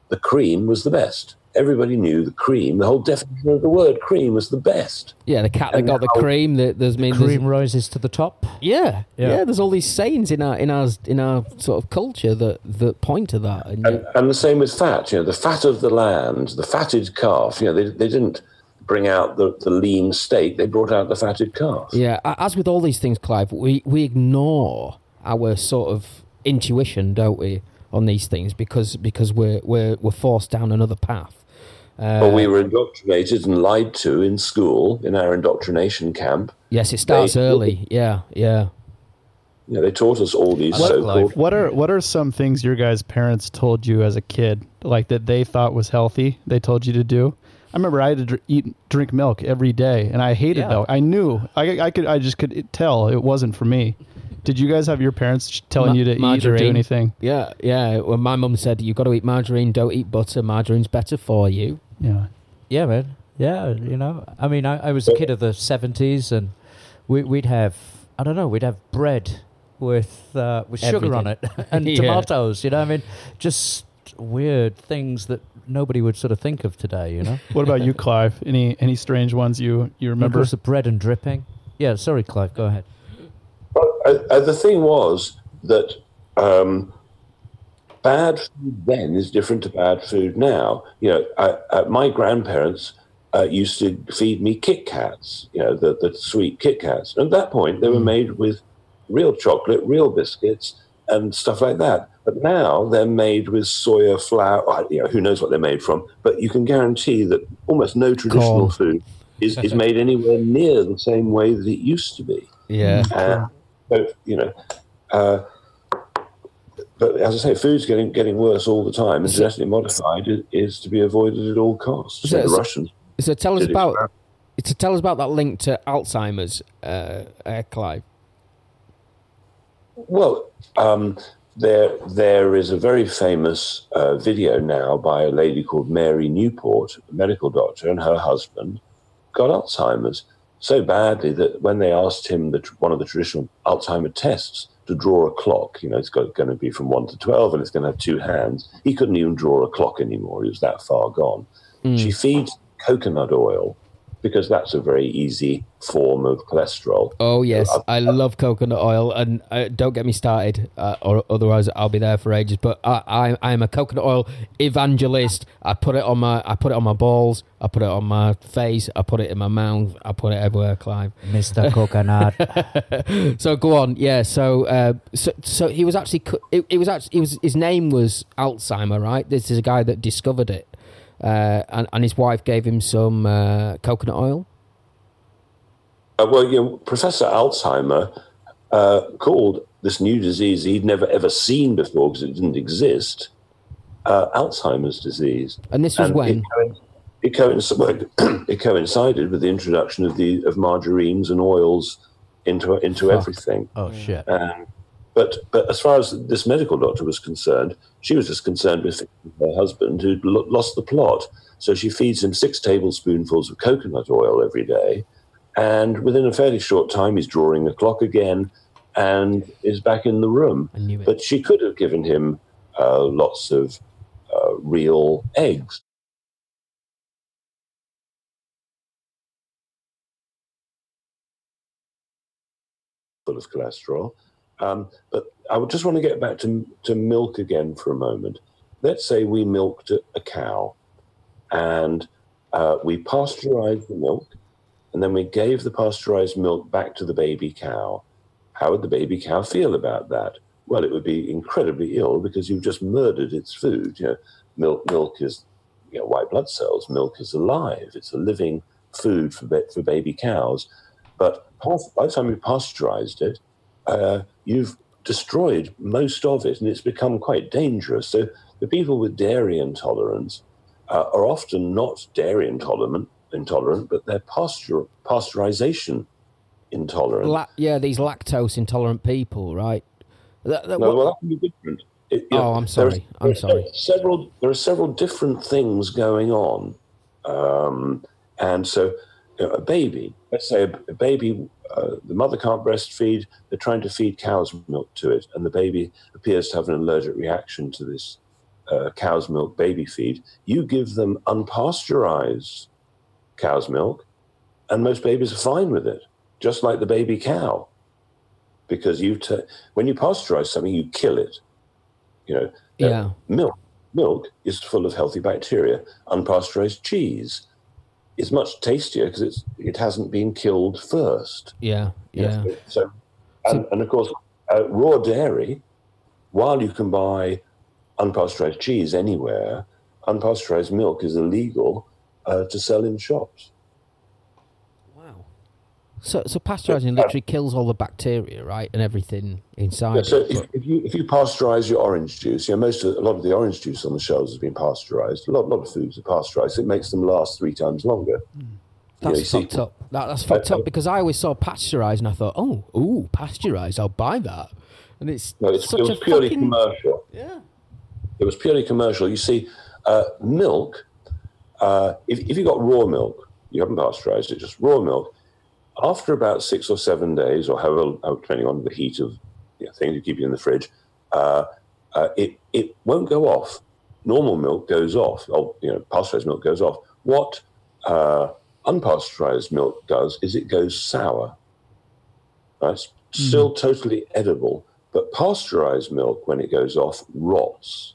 the cream was the best. Everybody knew the cream. The whole definition of the word cream was the best. Yeah, the cat that And got the cream. That there's mean there's- Cream rises to the top. Yeah, yeah, Yeah. There's all these sayings in our in our in our sort of culture that that point to that. And, And, and the same with fat. You know, the fat of the land, the fatted calf. You know, they, they didn't bring out the, the lean steak. They brought out the fatted calf. yeah, as with all these things, Clive, we we ignore our sort of intuition, don't we, on these things because because we're we're we're forced down another path. Uh, But we were indoctrinated and lied to in school, in our indoctrination camp. yes, it starts they- early. Yeah, yeah. Yeah, they taught us all these What- so-called. What are what are some things your guys' parents told you as a kid, like that they thought was healthy? They told you to do. I remember I had to dr- eat drink milk every day, and I hated Yeah. milk. I knew I, I could I just could tell it wasn't for me. Did you guys have your parents telling Ma- you to eat or do anything? Yeah, yeah. Well, my mum said you've got to eat margarine. Don't eat butter. Margarine's better for you. Yeah. Yeah, man. Yeah, you know. I mean, I, I was a kid of the '70s, and we, we'd have I don't know, we'd have bread with uh, with sugar on it and Yeah. tomatoes. You know, I mean, just weird things that nobody would sort of think of today. You know, What about you, Clive? Any any strange ones you you remember remember? the bread and dripping. Yeah, sorry, Clive. Go ahead. Well, uh, the thing was that um, bad food then is different to bad food now. You know, I, uh, my grandparents uh, used to feed me Kit Kats, you know, the, the sweet Kit Kats. And at that point, they were made with real chocolate, real biscuits, and stuff like that. But now they're made with soya flour. You know, who knows what they're made from? But you can guarantee that almost no traditional Corn. food is, is made anywhere near the same way that it used to be. Yeah. Uh, so you know, uh, but as I say, food's getting getting worse all the time, and genetically modified is, is to be avoided at all costs. So the so- Russians. So tell us about to tell us about that link to Alzheimer's, uh, uh, Clive. Well, um, there there is a very famous uh, video now by a lady called Mary Newport, a medical doctor, and her husband got Alzheimer's so badly that when they asked him the, one of the traditional Alzheimer tests to draw a clock, you know, it's got, going to be from one to twelve, and it's going to have two hands. He couldn't even draw a clock anymore. He was that far gone. Hmm. She feeds coconut oil because that's a very easy form of cholesterol. Oh yes, I love coconut oil, and uh, don't get me started, uh, or otherwise I'll be there for ages. But I, I, I'm a coconut oil evangelist. I put it on my, I put it on my balls, I put it on my face, I put it in my mouth, I put it everywhere, Clive. Mr. Coconut. So go on, yeah. So, uh, so, so he was actually, it, it was actually, it was his name was Alzheimer, right? This is a guy that discovered it, uh, and and his wife gave him some uh, coconut oil. Uh, well, you know, Professor Alzheimer uh, called this new disease he'd never ever seen before because it didn't exist uh, Alzheimer's disease. And this was And when? It, coinc- it, coinc- well, it coincided with the introduction of the of margarines and oils into into Fuck. everything. oh, shit. Um, but but as far as this medical doctor was concerned, she was just concerned with her husband who'd lo- lost the plot. So she feeds him six tablespoonfuls of coconut oil every day, and within a fairly short time, he's drawing the clock again and is back in the room. I knew it. But she could have given him uh, lots of uh, real eggs. Full of cholesterol. Um, but I would just want to get back to, to milk again for a moment. Let's say we milked a, cow and uh, we pasteurized the milk and then we gave the pasteurized milk back to the baby cow. How would the baby cow feel about that? Well, it would be incredibly ill because you've just murdered its food. You know, milk, milk is you know, white blood cells. Milk is alive. It's a living food for for baby cows. But by the time you pasteurized it, uh, you've destroyed most of it, and it's become quite dangerous. So the people with dairy intolerance uh, are often not dairy intolerant, intolerant, but they're pasteur- pasteurization intolerant. La- yeah, these lactose intolerant people, right? That- that- No, what- well, that can be different. It- Oh, know, I'm there are- sorry. I'm there sorry. Several, there are several different things going on, um, and so you know, a baby. Let's say a, baby, uh, the mother can't breastfeed. They're trying to feed cow's milk to it, and the baby appears to have an allergic reaction to this uh, cow's milk baby feed. You give them unpasteurized cow's milk, and most babies are fine with it, just like the baby cow because you t- when you pasteurize something, you kill it. You know, uh, Yeah. milk milk is full of healthy bacteria. Unpasteurized cheese is much tastier because it's it hasn't been killed first. yeah, You know, yeah. So, and, and of course, uh, raw dairy. While you can buy unpasteurized cheese anywhere, unpasteurized milk is illegal uh, to sell in shops. So, so pasteurizing literally kills all the bacteria, right, and everything inside. Yeah, so it. if, if you if you pasteurize your orange juice, you know most of, a lot of the orange juice on the shelves has been pasteurized. A lot, lot of foods are pasteurized. It makes them last three times longer. That's you see- fucked up. That, that's fucked I- up because I always saw pasteurized and I thought, oh, ooh, pasteurized, I'll buy that. And it's No, it's, such it was a purely fucking commercial. yeah. It was purely commercial. You see, uh, milk. Uh, if if you got raw milk, you haven't pasteurized it, just raw milk. After about six or seven days, or however, depending on the heat of the thing you keep it in the fridge, uh, uh, it it won't go off. Normal milk goes off, or you know, pasteurized milk goes off. What uh, unpasteurized milk does is it goes sour. Right? It's still totally edible, but pasteurized milk, when it goes off, rots.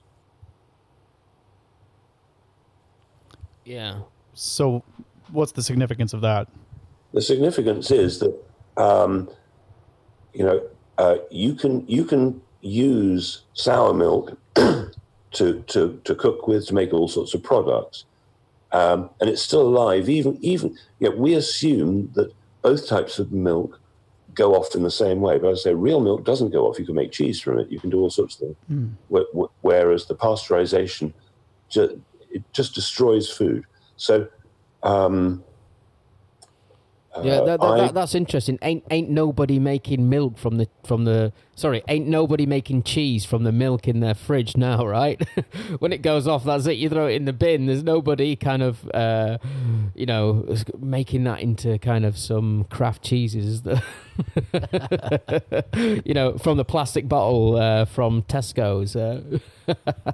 Yeah. So, what's the significance of that? The significance is that um, you know uh, you can you can use sour milk to, to to cook with to make all sorts of products, um, and it's still alive. Even even know, we assume that both types of milk go off in the same way, but I say real milk doesn't go off. You can make cheese from it. You can do all sorts of things. Wh- Whereas the pasteurization ju- it just destroys food. So. Um, Yeah, that, that, I- that, that's interesting. Ain't ain't nobody making milk from the from the sorry, ain't nobody making cheese from the milk in their fridge now, right? when it goes off, that's it. You throw it in the bin. There's nobody kind of uh, you know making that into kind of some craft cheeses that you know from the plastic bottle uh, from Tesco's. Uh,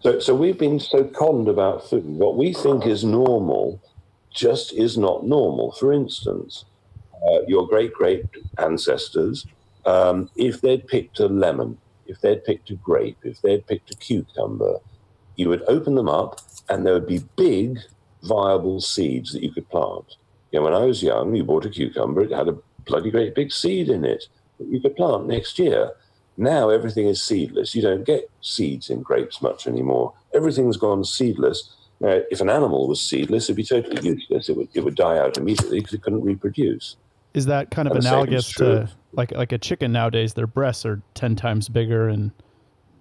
So, so we've been so conned about food. What we think is normal just is not normal. For instance, uh, your great great ancestors, um, if they'd picked a lemon, if they'd picked a grape, if they'd picked a cucumber, you would open them up and there would be big, viable seeds that you could plant. You know, when I was young, you bought a cucumber, it had a bloody great big seed in it that you could plant next year. Now everything is seedless. You don't get seeds in grapes much anymore. Everything's gone seedless. Now, if an animal was seedless, it'd be totally useless. It would, it would die out immediately because it couldn't reproduce. Is that kind of And analogous to like like a chicken nowadays? Their breasts are ten times bigger and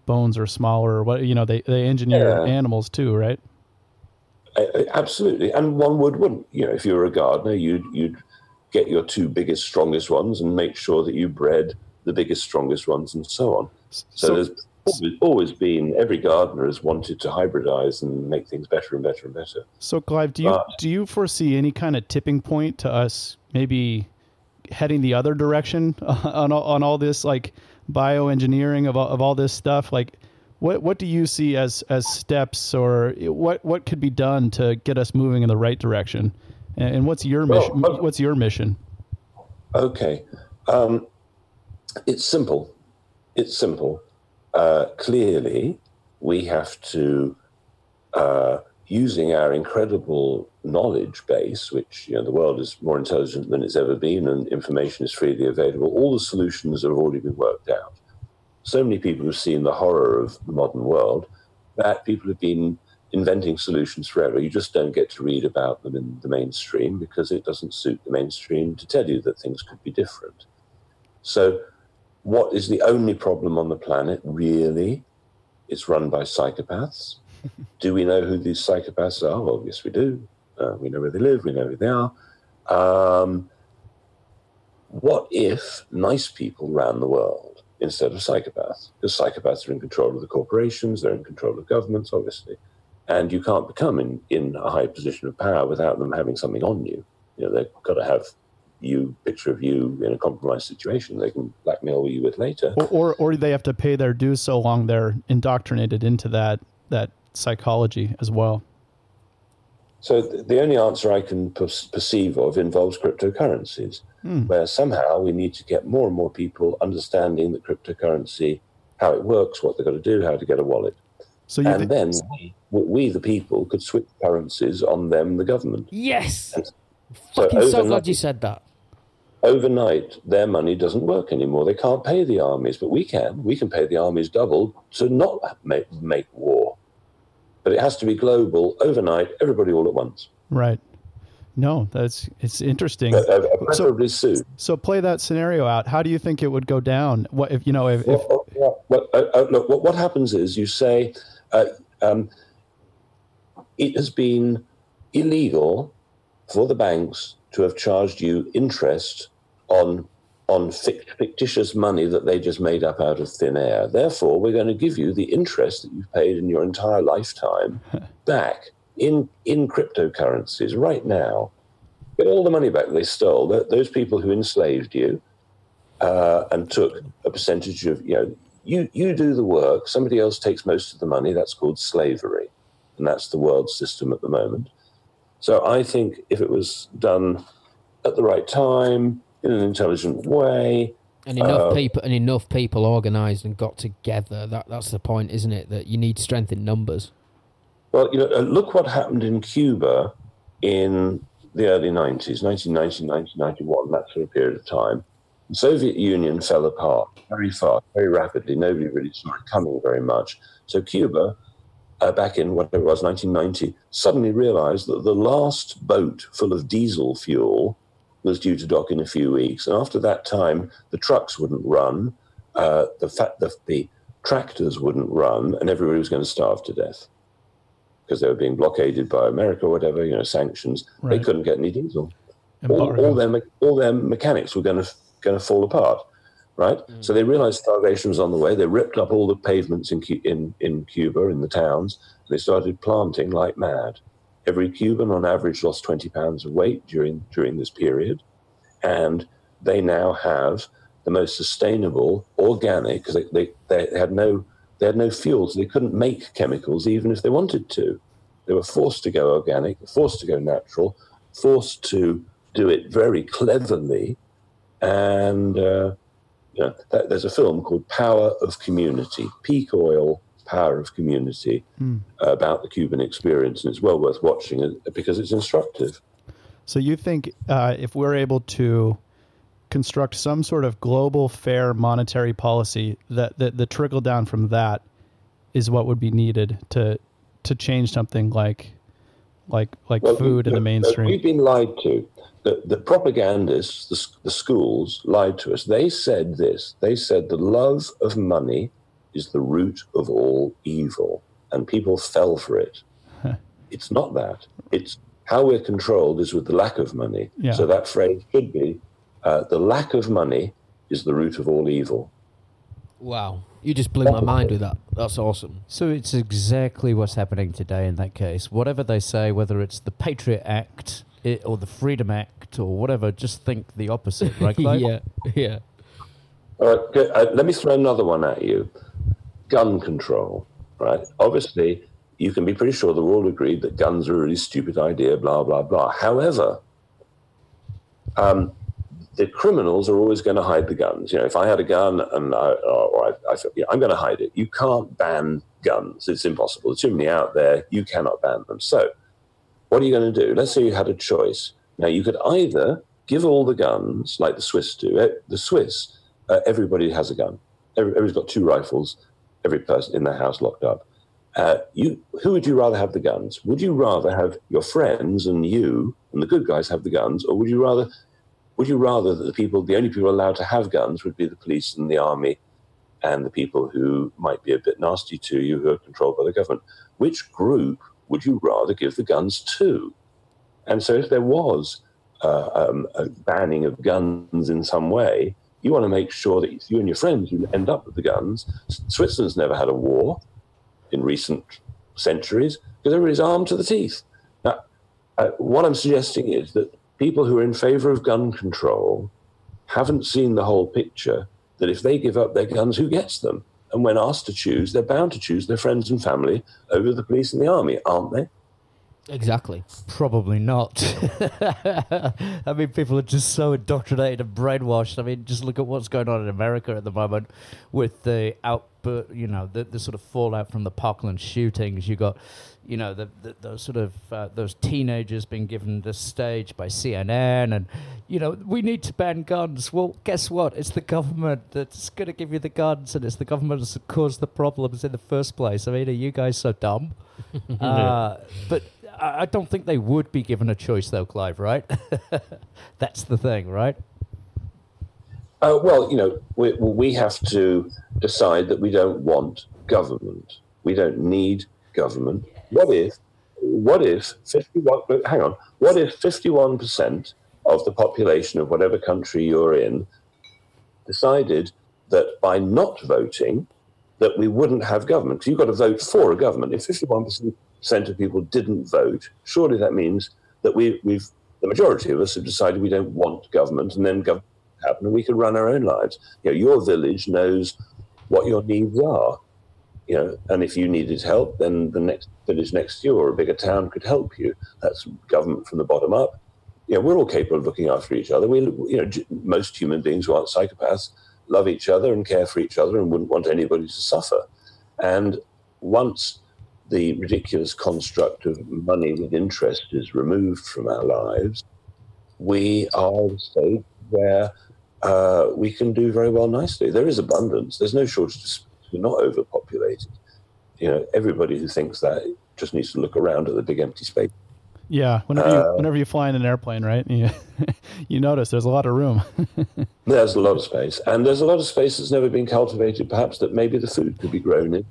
bones are smaller. Or what you know, they they engineer Yeah. animals too, right? Uh, uh, Absolutely, and one would wouldn't. You know, if you were a gardener, you'd you'd get your two biggest, strongest ones and make sure that you bred the biggest, strongest ones, and so on. So, So- there's always, always been every gardener has wanted to hybridize and make things better and better and better. So, Clive, do you Uh, do you foresee any kind of tipping point to us maybe heading the other direction on all, on all this like bioengineering of all, of all this stuff? Like, what what do you see as as steps, or what what could be done to get us moving in the right direction? And, and what's your Well, mission? well- What's your mission? Okay. Um, it's simple. It's simple. Uh, clearly, we have to, uh, using our incredible knowledge base, which you know the world is more intelligent than it's ever been, and information is freely available. All the solutions have already been worked out. So many people have seen the horror of the modern world that people have been inventing solutions forever. You just don't get to read about them in the mainstream because it doesn't suit the mainstream to tell you that things could be different. So, what is the only problem on the planet, really? It's run by psychopaths. do we know who these psychopaths are? Well, yes, we do. Uh, we know where they live, we know who they are. Um, what if nice people ran the world instead of psychopaths? Because psychopaths are in control of the corporations, they're in control of governments, obviously and you can't become in, in a high position of power without them having something on you. You know, they've got to have you picture of you in a compromised situation. They can blackmail you with later. Or, or or they have to pay their dues so long they're indoctrinated into that that psychology as well. So th- the only answer I can per- perceive of involves cryptocurrencies, hmm. where somehow we need to get more and more people understanding that cryptocurrency, how it works, what they've got to do, how to get a wallet. So you And thi- then we, we, the people, could switch currencies on them, the government. Yes. So Fucking so overnight- glad you said that. overnight their money doesn't work anymore. They can't pay the armies, but we can. We can pay the armies double to not make, make war. But it has to be global, overnight, everybody all at once. right. No, that's it's interesting. Uh, uh, soon. So play that scenario out. How do you think it would go down? What if you know if, if Well, well, well, uh, uh, look, what, what happens is you say uh, um, it has been illegal for the banks to have charged you interest on on fictitious money that they just made up out of thin air. Therefore, we're going to give you the interest that you've paid in your entire lifetime back in in cryptocurrencies right now. Get all the money back they stole. Th- Those people who enslaved you uh, and took a percentage of you know you you do the work. Somebody else takes most of the money. That's called slavery, and that's the world system at the moment. So I think if it was done at the right time in an intelligent way, And enough Uh, people and enough people organised and got together. That that's the point, isn't it? That you need strength in numbers. Well, you know, uh, look what happened in Cuba in the early 90s, 1990, 1991, that sort of period of time. The Soviet Union fell apart very fast, very rapidly. Nobody really saw it coming very much. So Cuba, uh, back in whatever it was, 1990, suddenly realized that the last boat full of diesel fuel was due to dock in a few weeks. And after that time, the trucks wouldn't run, uh, the, fa- the, the tractors wouldn't run, and everybody was going to starve to death because they were being blockaded by America or whatever, you know, sanctions. They couldn't get any diesel. All, all their all their mechanics were going to going to fall apart, right? So they realized starvation was on the way. They ripped up all the pavements in in in Cuba in the towns. They started planting like mad. Every Cuban, on average, lost twenty pounds of weight during during this period, and they now have the most sustainable organic because they, they, they had no they had no fuel, so they couldn't make chemicals even if they wanted to. They were forced to go organic, forced to go natural, forced to do it very cleverly. And uh, you know, th- there's a film called Power of Community, Peak Oil, Power of Community, about the Cuban experience. And it's well worth watching because it's instructive. So you think uh, if we're able to construct some sort of global fair monetary policy that, that the trickle down from that is what would be needed to to change something like like like Well, food in the mainstream. We've been lied to. The, the propagandists, the, the schools lied to us. They said this. They said the love of money is the root of all evil, and people fell for it. it's not that. It's how we're controlled is with the lack of money. Yeah. So that phrase should be uh, the lack of money is the root of all evil. Wow. You just blew my mind with that. That's awesome. So it's exactly what's happening today in that case. Whatever they say, whether it's the Patriot Act it, or the Freedom Act or whatever, just think the opposite, right, Clive? yeah, yeah. All right, good. Uh, let me throw another one at you. Gun control, right? Obviously, you can be pretty sure they're all agreed that guns are a really stupid idea, blah, blah, blah. However, um, the criminals are always going to hide the guns. You know, if I had a gun and I, or I, I thought, yeah, I'm going to hide it. You can't ban guns. It's impossible. There's too many out there. You cannot ban them. So, what are you going to do? Let's say you had a choice. Now, you could either give all the guns, like the Swiss do. Eh, The Swiss, uh, everybody has a gun. Every, everybody's got two rifles. Every person in their house locked up. Uh, you, who would you rather have the guns? Would you rather have your friends and you and the good guys have the guns, or would you rather would you rather that the people, the only people allowed to have guns would be the police and the army and the people who might be a bit nasty to you who are controlled by the government? Which group would you rather give the guns to? And so if there was uh, um, a banning of guns in some way, you want to make sure that you and your friends who end up with the guns. Switzerland's never had a war in recent centuries because everybody's armed to the teeth. Now, uh, what I'm suggesting is that people who are in favor of gun control haven't seen the whole picture that if they give up their guns, who gets them? And when asked to choose, they're bound to choose their friends and family over the police and the army, aren't they? Exactly. Probably not. I mean, people are just so indoctrinated and brainwashed. I mean, just look at what's going on in America at the moment with the output, you know, the, the sort of fallout from the Parkland shootings. You got, you know, the, the those sort of uh, those teenagers being given the stage by CNN, and you know, we need to ban guns. Well, guess what? It's the government that's going to give you the guns, and it's the government that's caused the problems in the first place. I mean, are you guys so dumb? uh, but I I don't think they would be given a choice, though, Clive. Right? That's the thing, right? Uh, well, you know, we, we have to decide that we don't want government. We don't need government. What if, what if 51, hang on, what if 51% of the population of whatever country you're in decided that by not voting, that we wouldn't have government? You've got to vote for a government. If 51% of people didn't vote, surely that means that we, we've, the majority of us have decided we don't want government and then government happen and we can run our own lives. You know, your village knows what your needs are. You know, and if you needed help, then the next village next to you or a bigger town could help you. That's government from the bottom up. You know, we're all capable of looking after each other. We, you know, most human beings who aren't psychopaths love each other and care for each other and wouldn't want anybody to suffer. And once the ridiculous construct of money with interest is removed from our lives, we are the state where uh, we can do very well nicely. There is abundance. There's no shortage. We're not overpopulated. You know, everybody who thinks that just needs to look around at the big empty space. Yeah, whenever you whenever you fly in an airplane, right? You, you notice there's a lot of room. There's a lot of space, and there's a lot of space that's never been cultivated. Perhaps that maybe the food could be grown in.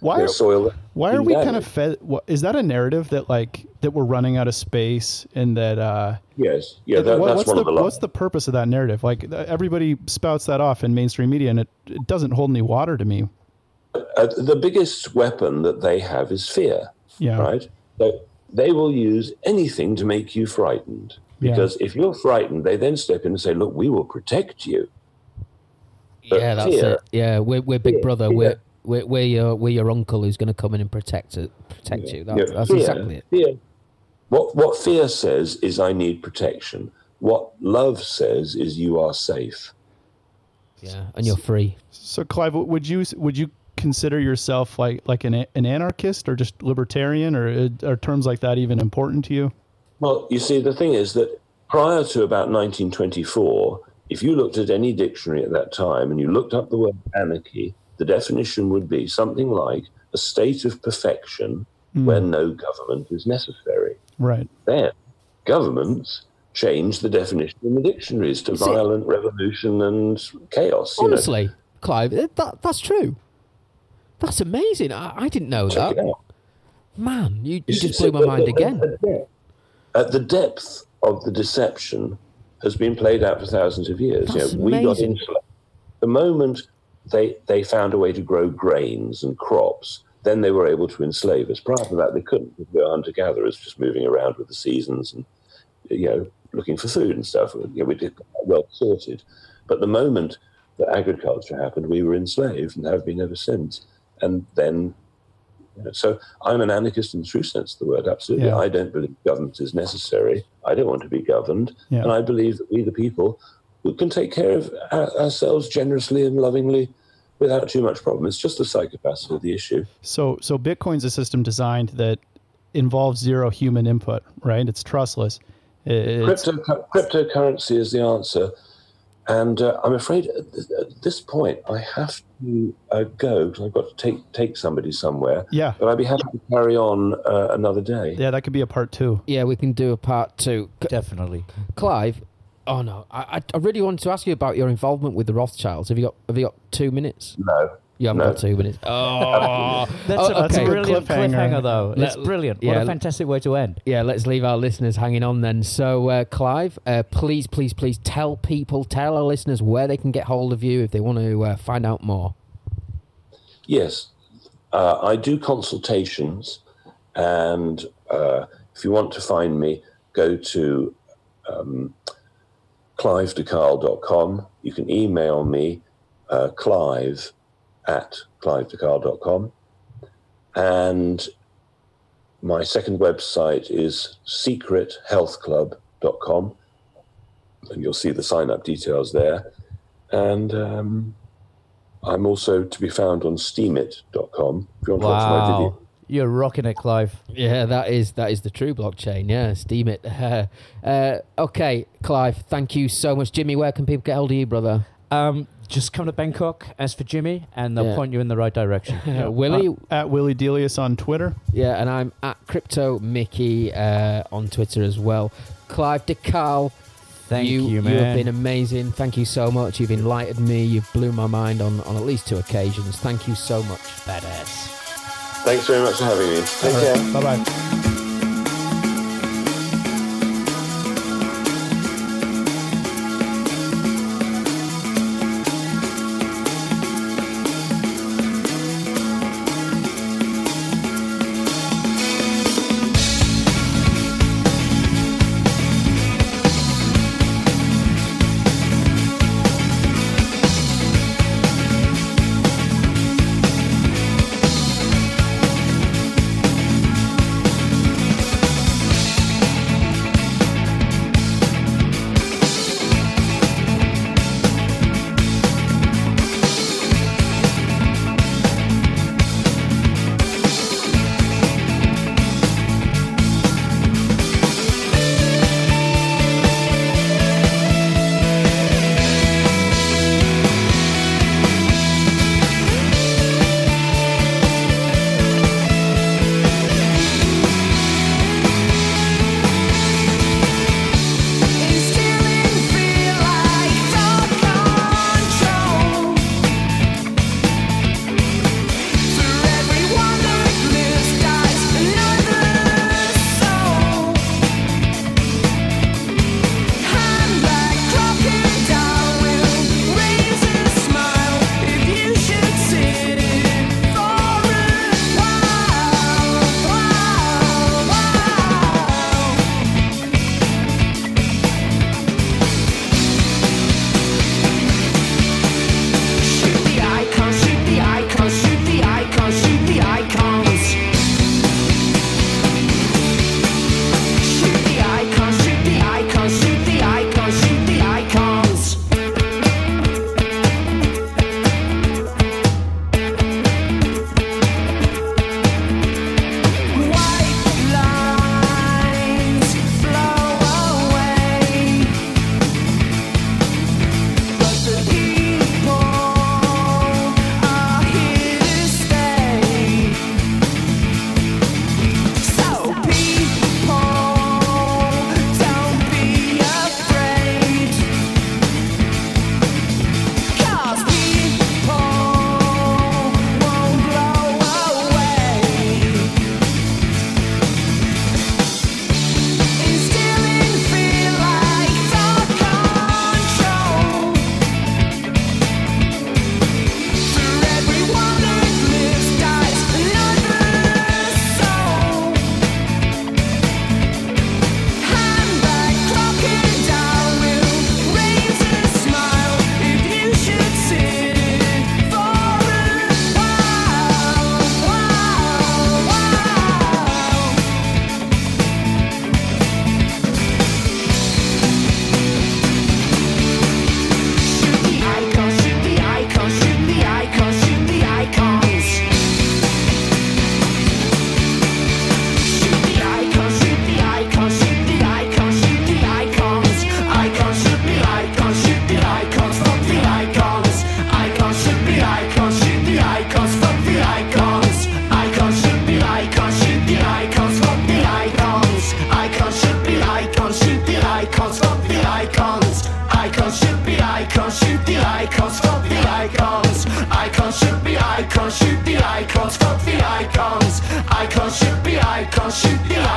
Why are- soil? Why are we kind of fed? What, is that a narrative that like that we're running out of space and that? uh Yes, yeah. That, what- that's what's one the of the. what's the purpose of that narrative? Like uh, everybody spouts that off in mainstream media, and it, it doesn't hold any water to me. Uh, the biggest weapon that they have is fear. Yeah. Right. So they will use anything to make you frightened. Yeah. Because if you're frightened, they then step in and say, "Look, we will protect you." But yeah, that's fear- it. Yeah, we're, we're Big Fear, Brother. fear. We're, we're we're your we're your uncle who's going to come in and protect it, protect you. That, Yeah, that's fear, exactly it. Fear, What what fear says is I need protection. What love says is you are safe. Yeah, and you're free. So, Clive, would you would you consider yourself like like an an anarchist or just libertarian, or uh, are terms like that even important to you? Well, you see, the thing is that prior to about 1924, if you looked at any dictionary at that time and you looked up the word anarchy, the definition would be something like a state of perfection where no government is necessary. Right. Then governments changed the definition in the dictionaries to see- violent revolution and chaos. you know. Honestly, Clive, that, that's true. That's amazing. I, I didn't know Check that. Man, you, you It's- just blew my mind at- again. At, the depth of the deception has been played out for thousands of years. That's we got amazing. enslaved. The moment they they found a way to grow grains and crops, then they were able to enslave us. Prior to that, they couldn't. They were hunter gatherers, just moving around with the seasons and you know looking for food and stuff. You know, we did well sorted. But the moment that agriculture happened, we were enslaved and have been ever since. And then you know, So I'm an anarchist in the true sense of the word. Absolutely, Yeah. I don't believe government is necessary. I don't want to be governed, Yeah. and I believe that we, the people, we can take care of ourselves generously and lovingly, without too much problem. It's just the psychopaths of the issue. So so Bitcoin's a system designed that involves zero human input, right? It's trustless. It's, Crypto, cryptocurrency is the answer, and uh, I'm afraid at, th- at this point I have to uh, go because I've got to take take somebody somewhere. Yeah. but I'd be happy to carry on uh, another day. yeah, that could be a part two. Yeah, we can do a part two. C- Definitely. Clive, oh no, I, I- I really wanted to ask you about your involvement with the Rothschilds. Have you got Have you got two minutes? No, You haven't No. got two minutes. Oh, That's, Oh, a, that's a okay. brilliant Cliffhanger. cliffhanger, though. Let- it's brilliant. What yeah, a fantastic way to end. yeah. Let's leave our listeners hanging on then. So, uh, Clive, uh, please, please, please tell people, tell our listeners where they can get hold of you if they want to uh, find out more. Yes, uh, I do consultations, and uh, if you want to find me, go to um, clivedecarle.com. You can email me, uh, clive at clivedecarle.com. And my second website is secrethealthclub.com, and you'll see the sign up details there. And um, I'm also to be found on steemit.com if you want to watch my Wow. video. You're rocking it, Clive. Yeah, that is that is the true blockchain. Yeah, Steemit. Uh, okay, Clive, thank you so much. Jimmy, where can people get hold of you, brother? Um, just come to Bangkok, ask for Jimmy, and they'll Yeah. point you in the right direction. Uh, Willie, At Willie Delius on Twitter. yeah, and I'm at Crypto Mickey uh, on Twitter as well. Clive de Carle, Thank you, you, man. You have been amazing. Thank you so much. You've enlightened me. You've blew my mind on, on at least two occasions. Thank you so much. Badass. Thanks very much for having me. Take care. Bye bye.